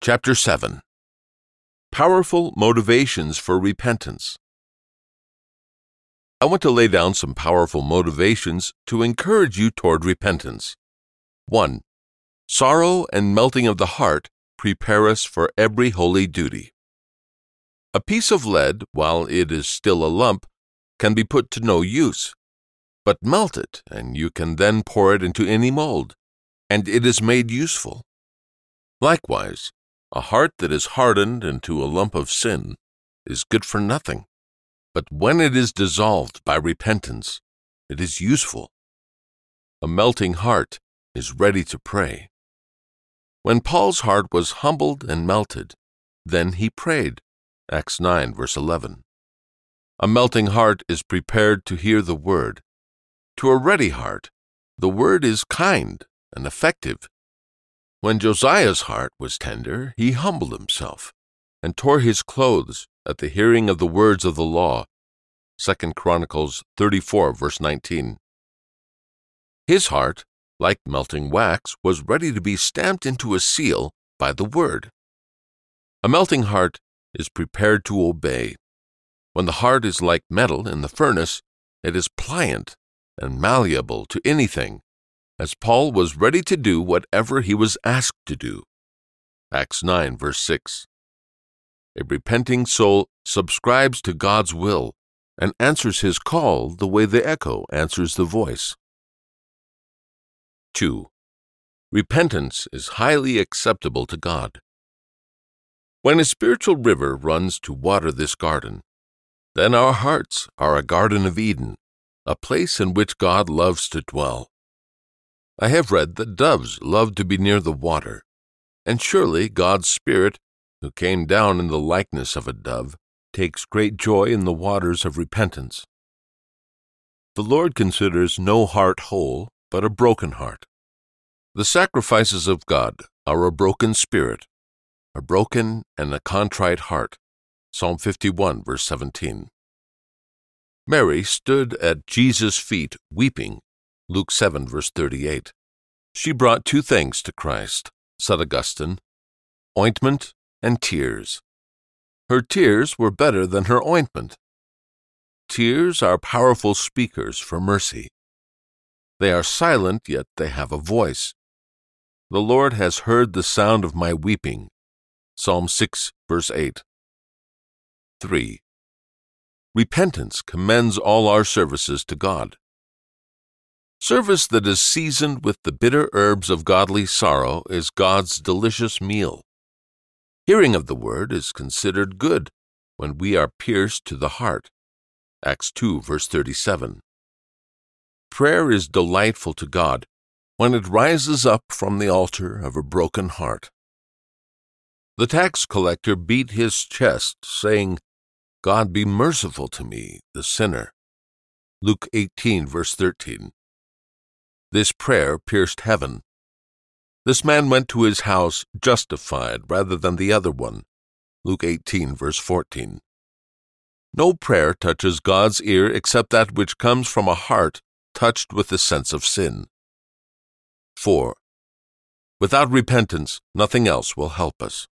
Chapter 7 Powerful Motivations for Repentance. I want to lay down some powerful motivations to encourage you toward repentance. 1. Sorrow and melting of the heart prepare us for every holy duty. A piece of lead, while it is still a lump, can be put to no use. But melt it, and you can then pour it into any mold, and it is made useful. Likewise, a heart that is hardened into a lump of sin is good for nothing, but when it is dissolved by repentance, it is useful. A melting heart is ready to pray. When Paul's heart was humbled and melted, then he prayed. Acts 9, verse 11. A melting heart is prepared to hear the word. To a ready heart, the word is kind and effective when Josiah's heart was tender, he humbled himself and tore his clothes at the hearing of the words of the law. 2 Chronicles 34, verse 19. His heart, like melting wax, was ready to be stamped into a seal by the word. A melting heart is prepared to obey. When the heart is like metal in the furnace, it is pliant and malleable to anything as Paul was ready to do whatever he was asked to do. Acts 9, verse 6. A repenting soul subscribes to God's will and answers his call the way the echo answers the voice. 2. Repentance is highly acceptable to God. When a spiritual river runs to water this garden, then our hearts are a Garden of Eden, a place in which God loves to dwell. I have read that doves love to be near the water, and surely God's Spirit, who came down in the likeness of a dove, takes great joy in the waters of repentance. The Lord considers no heart whole, but a broken heart. The sacrifices of God are a broken spirit, a broken and a contrite heart. Psalm 51, verse 17. Mary stood at Jesus' feet weeping Luke 7, verse 38. She brought two things to Christ, said Augustine ointment and tears. Her tears were better than her ointment. Tears are powerful speakers for mercy. They are silent, yet they have a voice. The Lord has heard the sound of my weeping. Psalm 6, verse 8. 3. Repentance commends all our services to God. Service that is seasoned with the bitter herbs of godly sorrow is God's delicious meal. Hearing of the word is considered good when we are pierced to the heart. Acts 2, verse 37. Prayer is delightful to God when it rises up from the altar of a broken heart. The tax collector beat his chest, saying, God be merciful to me, the sinner. Luke 18, verse 13. This prayer pierced heaven. This man went to his house justified rather than the other one. Luke 18, verse 14. No prayer touches God's ear except that which comes from a heart touched with the sense of sin. 4. Without repentance, nothing else will help us.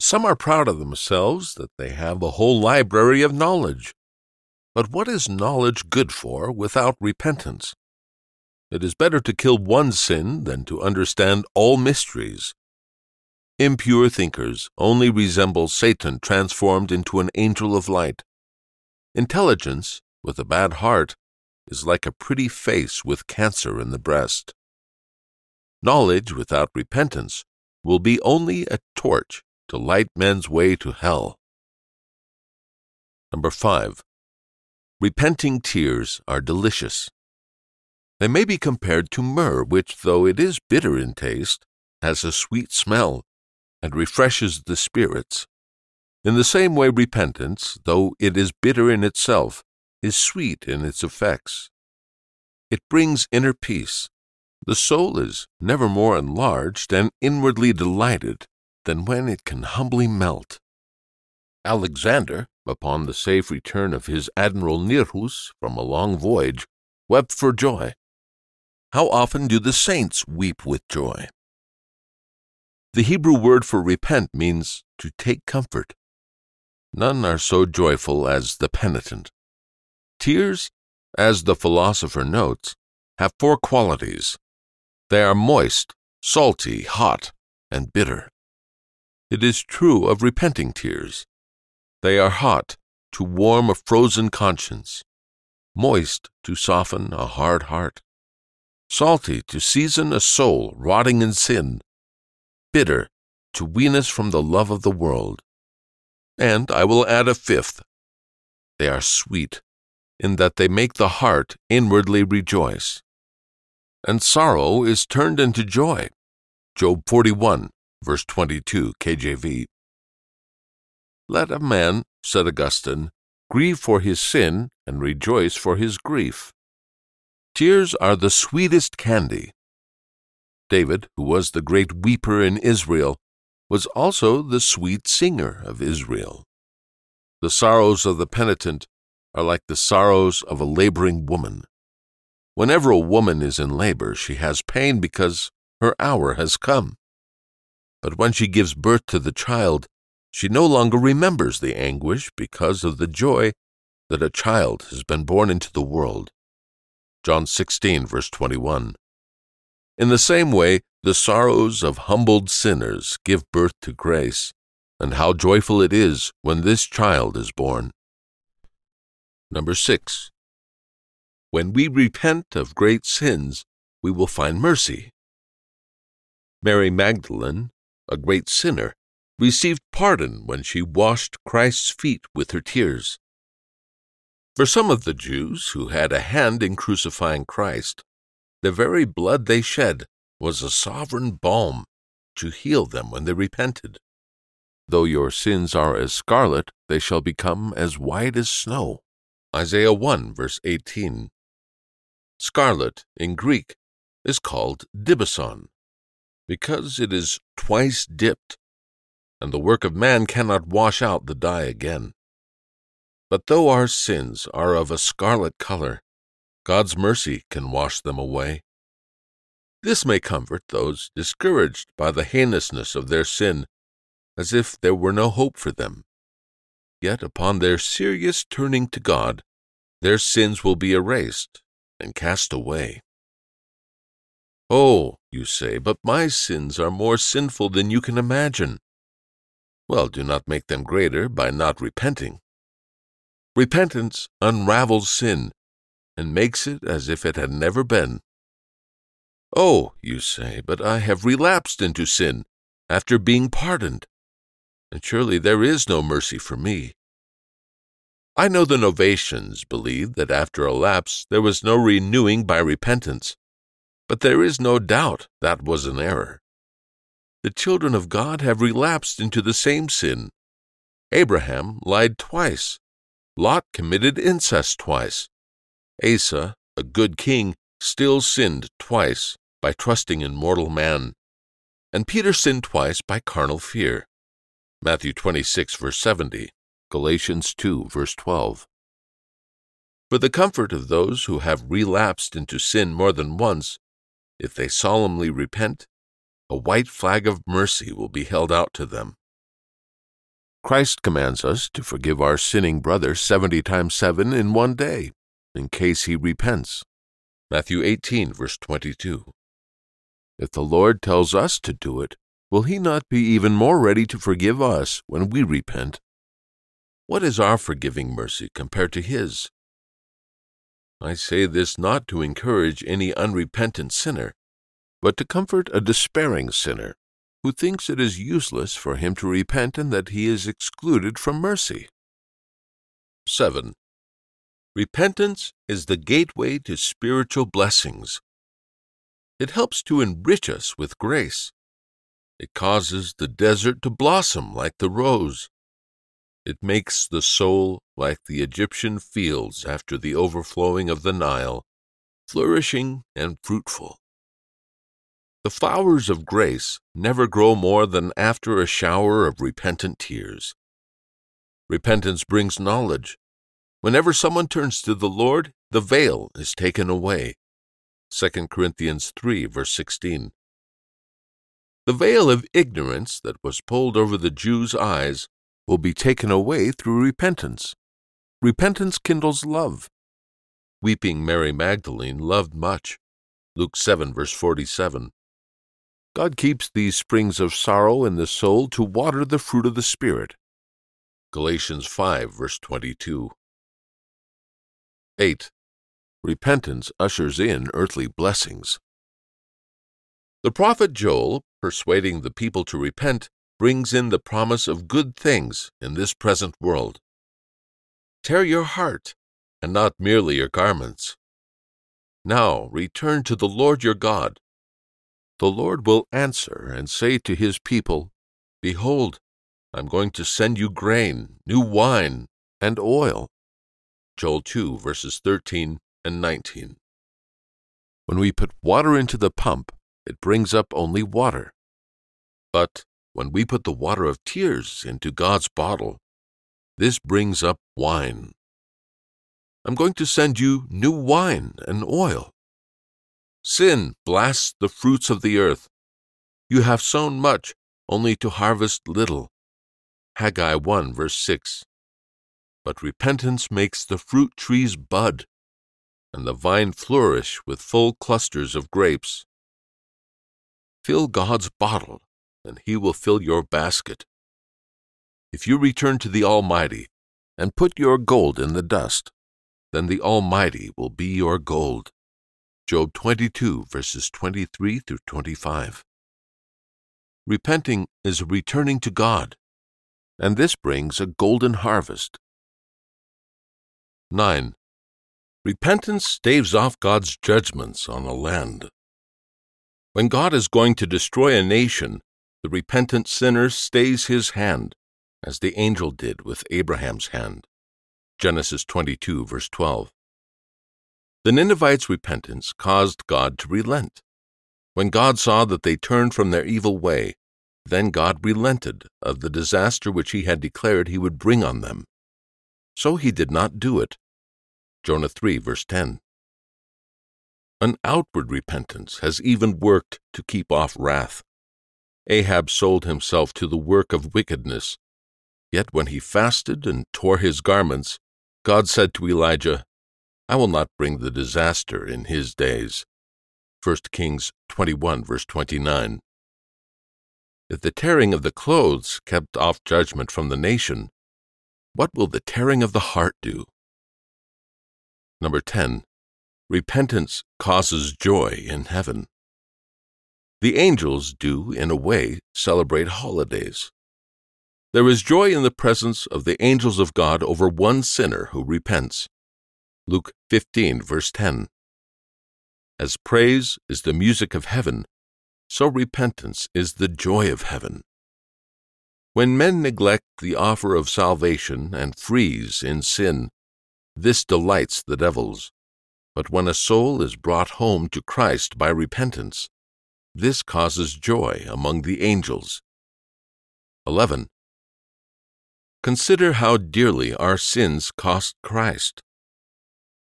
Some are proud of themselves that they have a whole library of knowledge. But what is knowledge good for without repentance? It is better to kill one sin than to understand all mysteries. Impure thinkers only resemble Satan transformed into an angel of light. Intelligence, with a bad heart, is like a pretty face with cancer in the breast. Knowledge without repentance will be only a torch to light men's way to hell. Number 5. Repenting tears are delicious. They may be compared to myrrh, which, though it is bitter in taste, has a sweet smell and refreshes the spirits. In the same way, repentance, though it is bitter in itself, is sweet in its effects. It brings inner peace. The soul is never more enlarged and inwardly delighted than when it can humbly melt. Alexander, upon the safe return of his admiral Nirrhus from a long voyage, wept for joy how often do the saints weep with joy? The Hebrew word for repent means to take comfort. None are so joyful as the penitent. Tears, as the philosopher notes, have four qualities. They are moist, salty, hot, and bitter. It is true of repenting tears. They are hot, to warm a frozen conscience, moist, to soften a hard heart, salty, to season a soul rotting in sin, bitter, to wean us from the love of the world. And I will add a fifth. They are sweet, in that they make the heart inwardly rejoice. And sorrow is turned into joy. Job 41, verse 22, KJV. Let a man, said Augustine, grieve for his sin and rejoice for his grief. Tears are the sweetest candy. David, who was the great weeper in Israel, was also the sweet singer of Israel. The sorrows of the penitent are like the sorrows of a laboring woman. Whenever a woman is in labor, she has pain because her hour has come. But when she gives birth to the child, she no longer remembers the anguish because of the joy that a child has been born into the world. John 16, verse 21. In the same way, the sorrows of humbled sinners give birth to grace, and how joyful it is when this child is born. Number six. When we repent of great sins, we will find mercy. Mary Magdalene, a great sinner, received pardon when she washed Christ's feet with her tears. For some of the Jews who had a hand in crucifying Christ, the very blood they shed was a sovereign balm to heal them when they repented. Though your sins are as scarlet, they shall become as white as snow. Isaiah 1, verse 18. Scarlet, in Greek, is called dibison, because it is twice dipped, and the work of man cannot wash out the dye again. But though our sins are of a scarlet color, God's mercy can wash them away. This may comfort those discouraged by the heinousness of their sin, as if there were no hope for them. Yet upon their serious turning to God, their sins will be erased and cast away. Oh, you say, but my sins are more sinful than you can imagine. Well, do not make them greater by not repenting. Repentance unravels sin and makes it as if it had never been. Oh, you say, but I have relapsed into sin after being pardoned, and surely there is no mercy for me. I know the Novatians believed that after a lapse there was no renewing by repentance, but there is no doubt that was an error. The children of God have relapsed into the same sin. Abraham lied twice. Lot committed incest twice. Asa, a good king, still sinned twice by trusting in mortal man. And Peter sinned twice by carnal fear. Matthew 26, verse 70, Galatians 2, verse 12. For the comfort of those who have relapsed into sin more than once, if they solemnly repent, a white flag of mercy will be held out to them. Christ commands us to forgive our sinning brother seventy times seven in one day, in case he repents. Matthew 18, verse 22. If the Lord tells us to do it, will he not be even more ready to forgive us when we repent? What is our forgiving mercy compared to his? I say this not to encourage any unrepentant sinner, but to comfort a despairing sinner who thinks it is useless for him to repent and that he is excluded from mercy. 7. Repentance is the gateway to spiritual blessings. It helps to enrich us with grace. It causes the desert to blossom like the rose. It makes the soul like the Egyptian fields after the overflowing of the Nile, flourishing and fruitful. The flowers of grace never grow more than after a shower of repentant tears. Repentance brings knowledge. Whenever someone turns to the Lord, the veil is taken away. 2 Corinthians 3, verse 16. The veil of ignorance that was pulled over the Jews' eyes will be taken away through repentance. Repentance kindles love. Weeping Mary Magdalene loved much. Luke 7, verse 47. God keeps these springs of sorrow in the soul to water the fruit of the Spirit. Galatians 5, verse 22. 8. Repentance ushers in earthly blessings. The prophet Joel, persuading the people to repent, brings in the promise of good things in this present world. Tear your heart, and not merely your garments. Now return to the Lord your God. The Lord will answer and say to his people, Behold, I'm going to send you grain, new wine, and oil. Joel 2, verses 13 and 19. When we put water into the pump, it brings up only water. But when we put the water of tears into God's bottle, this brings up wine. I'm going to send you new wine and oil. Sin blasts the fruits of the earth. You have sown much, only to harvest little. Haggai 1, verse 6. But repentance makes the fruit trees bud, and the vine flourish with full clusters of grapes. Fill God's bottle and he will fill your basket. If you return to the Almighty and put your gold in the dust, then the Almighty will be your gold. Job 22, verses 23 through 25. Repenting is returning to God, and this brings a golden harvest. 9. Repentance staves off God's judgments on a land. When God is going to destroy a nation, the repentant sinner stays his hand, as the angel did with Abraham's hand. Genesis 22, verse 12. The Ninevites' repentance caused God to relent. When God saw that they turned from their evil way, then God relented of the disaster which he had declared he would bring on them. So he did not do it. Jonah 3, verse 10. An outward repentance has even worked to keep off wrath. Ahab sold himself to the work of wickedness. Yet when he fasted and tore his garments, God said to Elijah, I will not bring the disaster in his days. 1 Kings 21, verse 29. If the tearing of the clothes kept off judgment from the nation, what will the tearing of the heart do? Number 10. Repentance causes joy in heaven. The angels do, in a way, celebrate holidays. There is joy in the presence of the angels of God over one sinner who repents. Luke 15, verse 10. As praise is the music of heaven, so repentance is the joy of heaven. When men neglect the offer of salvation and freeze in sin, this delights the devils. But when a soul is brought home to Christ by repentance, this causes joy among the angels. 11. Consider how dearly our sins cost Christ.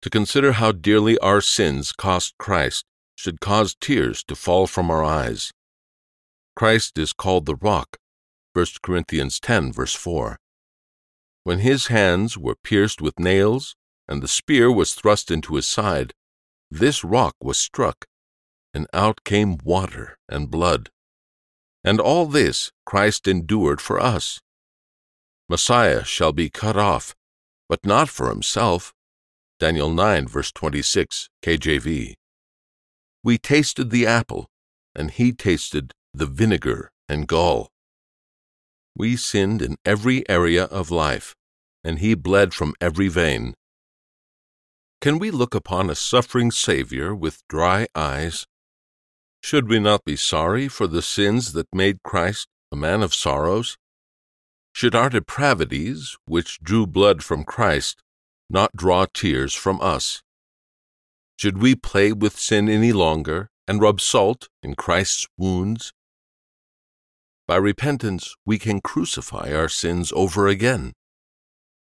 To consider how dearly our sins cost Christ should cause tears to fall from our eyes. Christ is called the rock, 1 Corinthians 10, verse 4. When his hands were pierced with nails, and the spear was thrust into his side, this rock was struck, and out came water and blood. And all this Christ endured for us. Messiah shall be cut off, but not for himself. Daniel 9, verse 26, KJV. We tasted the apple, and he tasted the vinegar and gall. We sinned in every area of life, and he bled from every vein. Can we look upon a suffering Savior with dry eyes? Should we not be sorry for the sins that made Christ a man of sorrows? Should our depravities, which drew blood from Christ, not draw tears from us? Should we play with sin any longer and rub salt in Christ's wounds? By repentance, we can crucify our sins over again.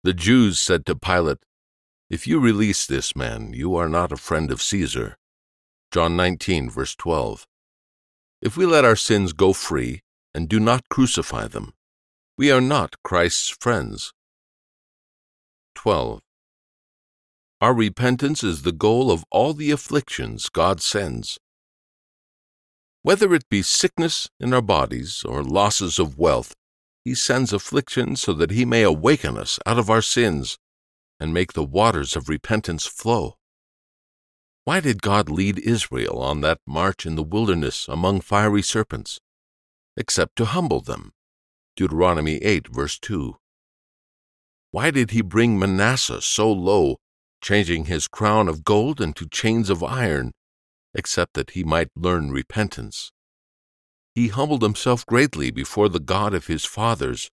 The Jews said to Pilate, If you release this man, you are not a friend of Caesar. John 19, verse 12. if we let our sins go free and do not crucify them, we are not Christ's friends. 12. Our repentance is the goal of all the afflictions God sends. Whether it be sickness in our bodies or losses of wealth, He sends affliction so that He may awaken us out of our sins and make the waters of repentance flow. Why did God lead Israel on that march in the wilderness among fiery serpents? Except to humble them. Deuteronomy 8, verse 2. Why did he bring Manasseh so low, changing his crown of gold into chains of iron, except that he might learn repentance? He humbled himself greatly before the God of his fathers.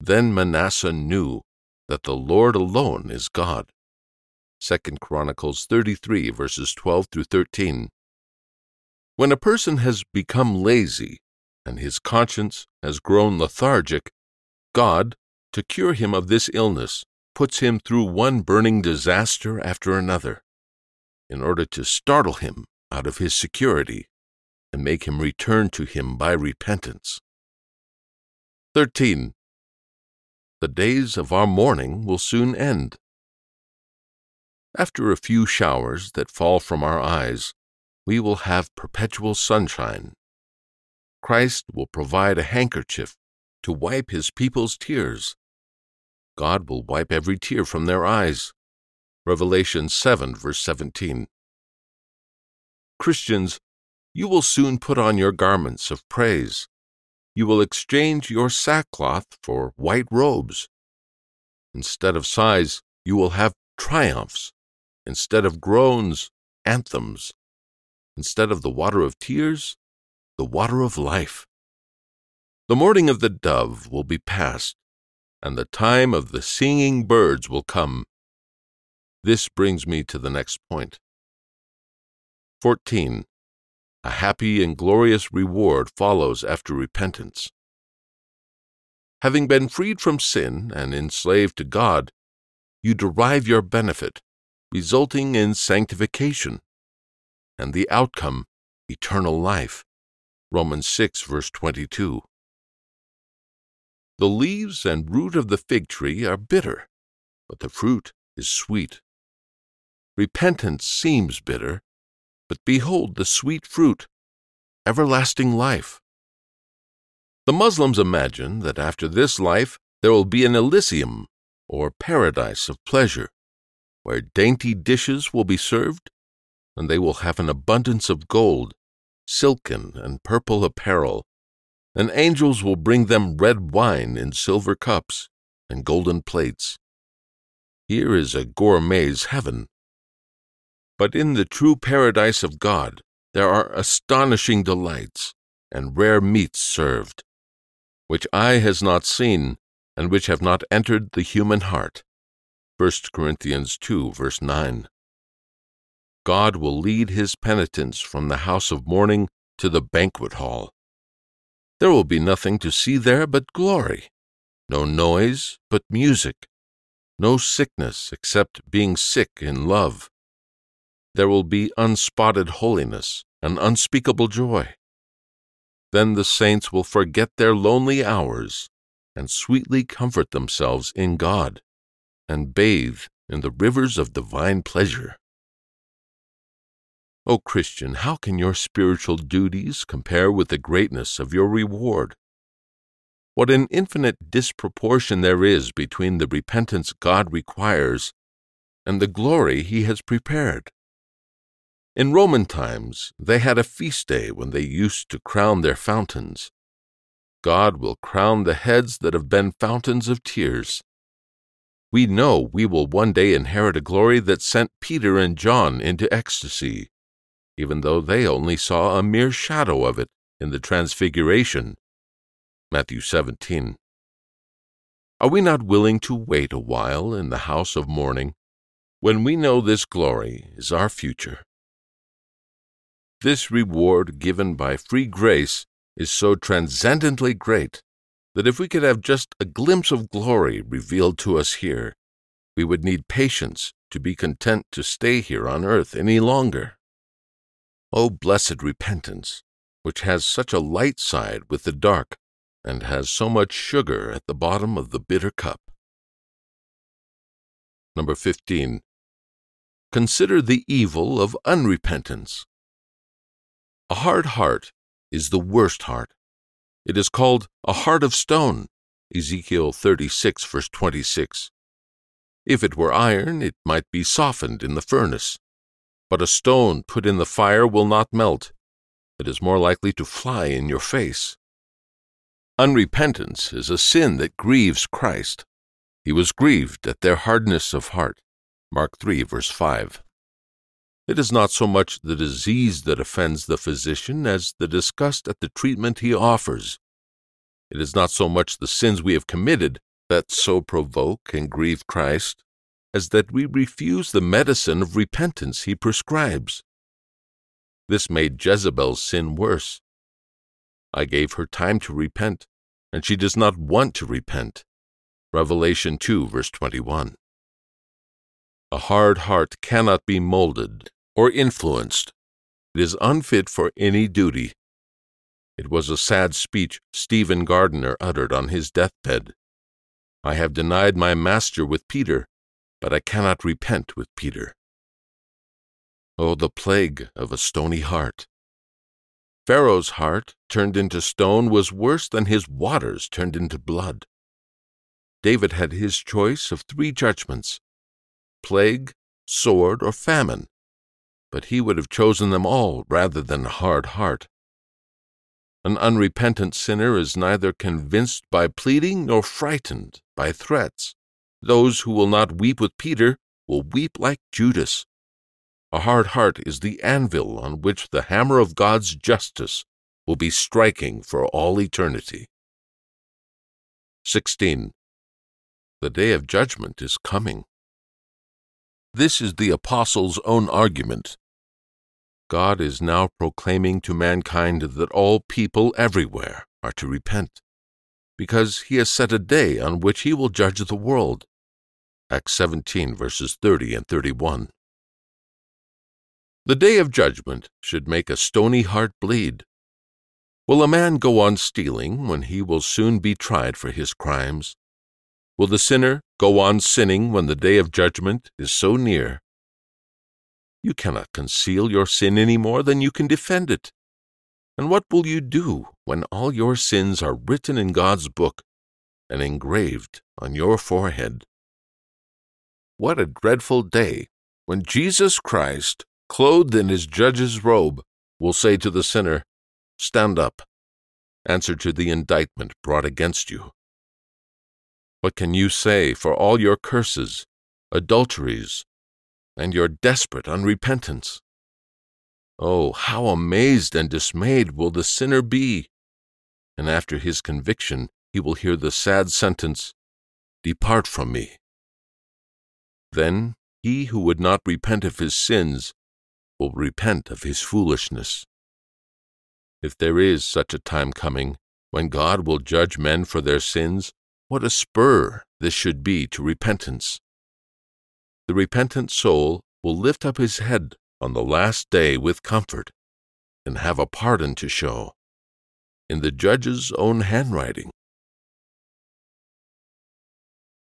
Then Manasseh knew that the Lord alone is God. 2 Chronicles 33, verses 12 through 13. When a person has become lazy and his conscience has grown lethargic, God, to cure him of this illness, puts him through one burning disaster after another, in order to startle him out of his security and make him return to him by repentance. 13. The days of our mourning will soon end. After a few showers that fall from our eyes, we will have perpetual sunshine. Christ will provide a handkerchief to wipe his people's tears. God will wipe every tear from their eyes. Revelation 7, verse 17. Christians, you will soon put on your garments of praise. You will exchange your sackcloth for white robes. Instead of sighs, you will have triumphs. Instead of groans, anthems. Instead of the water of tears, the water of life. The mourning of the dove will be past, and the time of the singing birds will come. This brings me to the next point. 14. A happy and glorious reward follows after repentance. Having been freed from sin and enslaved to God, you derive your benefit resulting in sanctification, and the outcome, eternal life. Romans 6, verse 22. The leaves and root of the fig tree are bitter, but the fruit is sweet. Repentance seems bitter, but behold the sweet fruit, everlasting life. The Muslims imagine that after this life there will be an Elysium, or paradise of pleasure where dainty dishes will be served, and they will have an abundance of gold, silken, and purple apparel, and angels will bring them red wine in silver cups and golden plates. Here is a gourmet's heaven. But in the true paradise of God, there are astonishing delights and rare meats served, which eye has not seen and which have not entered the human heart. 1 Corinthians 2, verse 9. God will lead his penitents from the house of mourning to the banquet hall. There will be nothing to see there but glory, no noise but music, no sickness except being sick in love. There will be unspotted holiness and unspeakable joy. Then the saints will forget their lonely hours and sweetly comfort themselves in God and bathe in the rivers of divine pleasure. O Christian, how can your spiritual duties compare with the greatness of your reward? What an infinite disproportion there is between the repentance God requires and the glory He has prepared. In Roman times, they had a feast day when they used to crown their fountains. God will crown the heads that have been fountains of tears we know we will one day inherit a glory that sent Peter and John into ecstasy, even though they only saw a mere shadow of it in the Transfiguration. Matthew 17. Are we not willing to wait a while in the house of mourning when we know this glory is our future? This reward given by free grace is so transcendently great that if we could have just a glimpse of glory revealed to us here, we would need patience to be content to stay here on earth any longer. O blessed repentance, which has such a light side with the dark, and has so much sugar at the bottom of the bitter cup. Number 15. Consider the evil of unrepentance. A hard heart is the worst heart. It is called a heart of stone. Ezekiel 36, verse 26. If it were iron, it might be softened in the furnace. But a stone put in the fire will not melt. It is more likely to fly in your face. Unrepentance is a sin that grieves Christ. He was grieved at their hardness of heart. Mark 3, verse 5. It is not so much the disease that offends the physician as the disgust at the treatment he offers. It is not so much the sins we have committed that so provoke and grieve Christ as that we refuse the medicine of repentance he prescribes. This made Jezebel's sin worse. I gave her time to repent, and she does not want to repent. Revelation 2, verse 21. A hard heart cannot be molded or influenced. It is unfit for any duty. It was a sad speech Stephen Gardiner uttered on his deathbed. I have denied my master with Peter, but I cannot repent with Peter. Oh, the plague of a stony heart! Pharaoh's heart, turned into stone, was worse than his waters turned into blood. David had his choice of three judgments plague, sword, or famine but he would have chosen them all rather than a hard heart. An unrepentant sinner is neither convinced by pleading nor frightened by threats. Those who will not weep with Peter will weep like Judas. A hard heart is the anvil on which the hammer of God's justice will be striking for all eternity. 16. The day of judgment is coming. This is the Apostle's own argument. God is now proclaiming to mankind that all people everywhere are to repent, because he has set a day on which he will judge the world. Acts 17, verses 30 and 31. The day of judgment should make a stony heart bleed. Will a man go on stealing when he will soon be tried for his crimes? Will the sinner go on sinning when the day of judgment is so near? You cannot conceal your sin any more than you can defend it. And what will you do when all your sins are written in God's book and engraved on your forehead? What a dreadful day when Jesus Christ, clothed in his judge's robe, will say to the sinner, Stand up, answer to the indictment brought against you. What can you say for all your curses, adulteries, and your desperate unrepentance? Oh, how amazed and dismayed will the sinner be! And after his conviction, he will hear the sad sentence, Depart from me. Then he who would not repent of his sins will repent of his foolishness. If there is such a time coming when God will judge men for their sins, what a spur this should be to repentance! The repentant soul will lift up his head on the last day with comfort and have a pardon to show in the judge's own handwriting.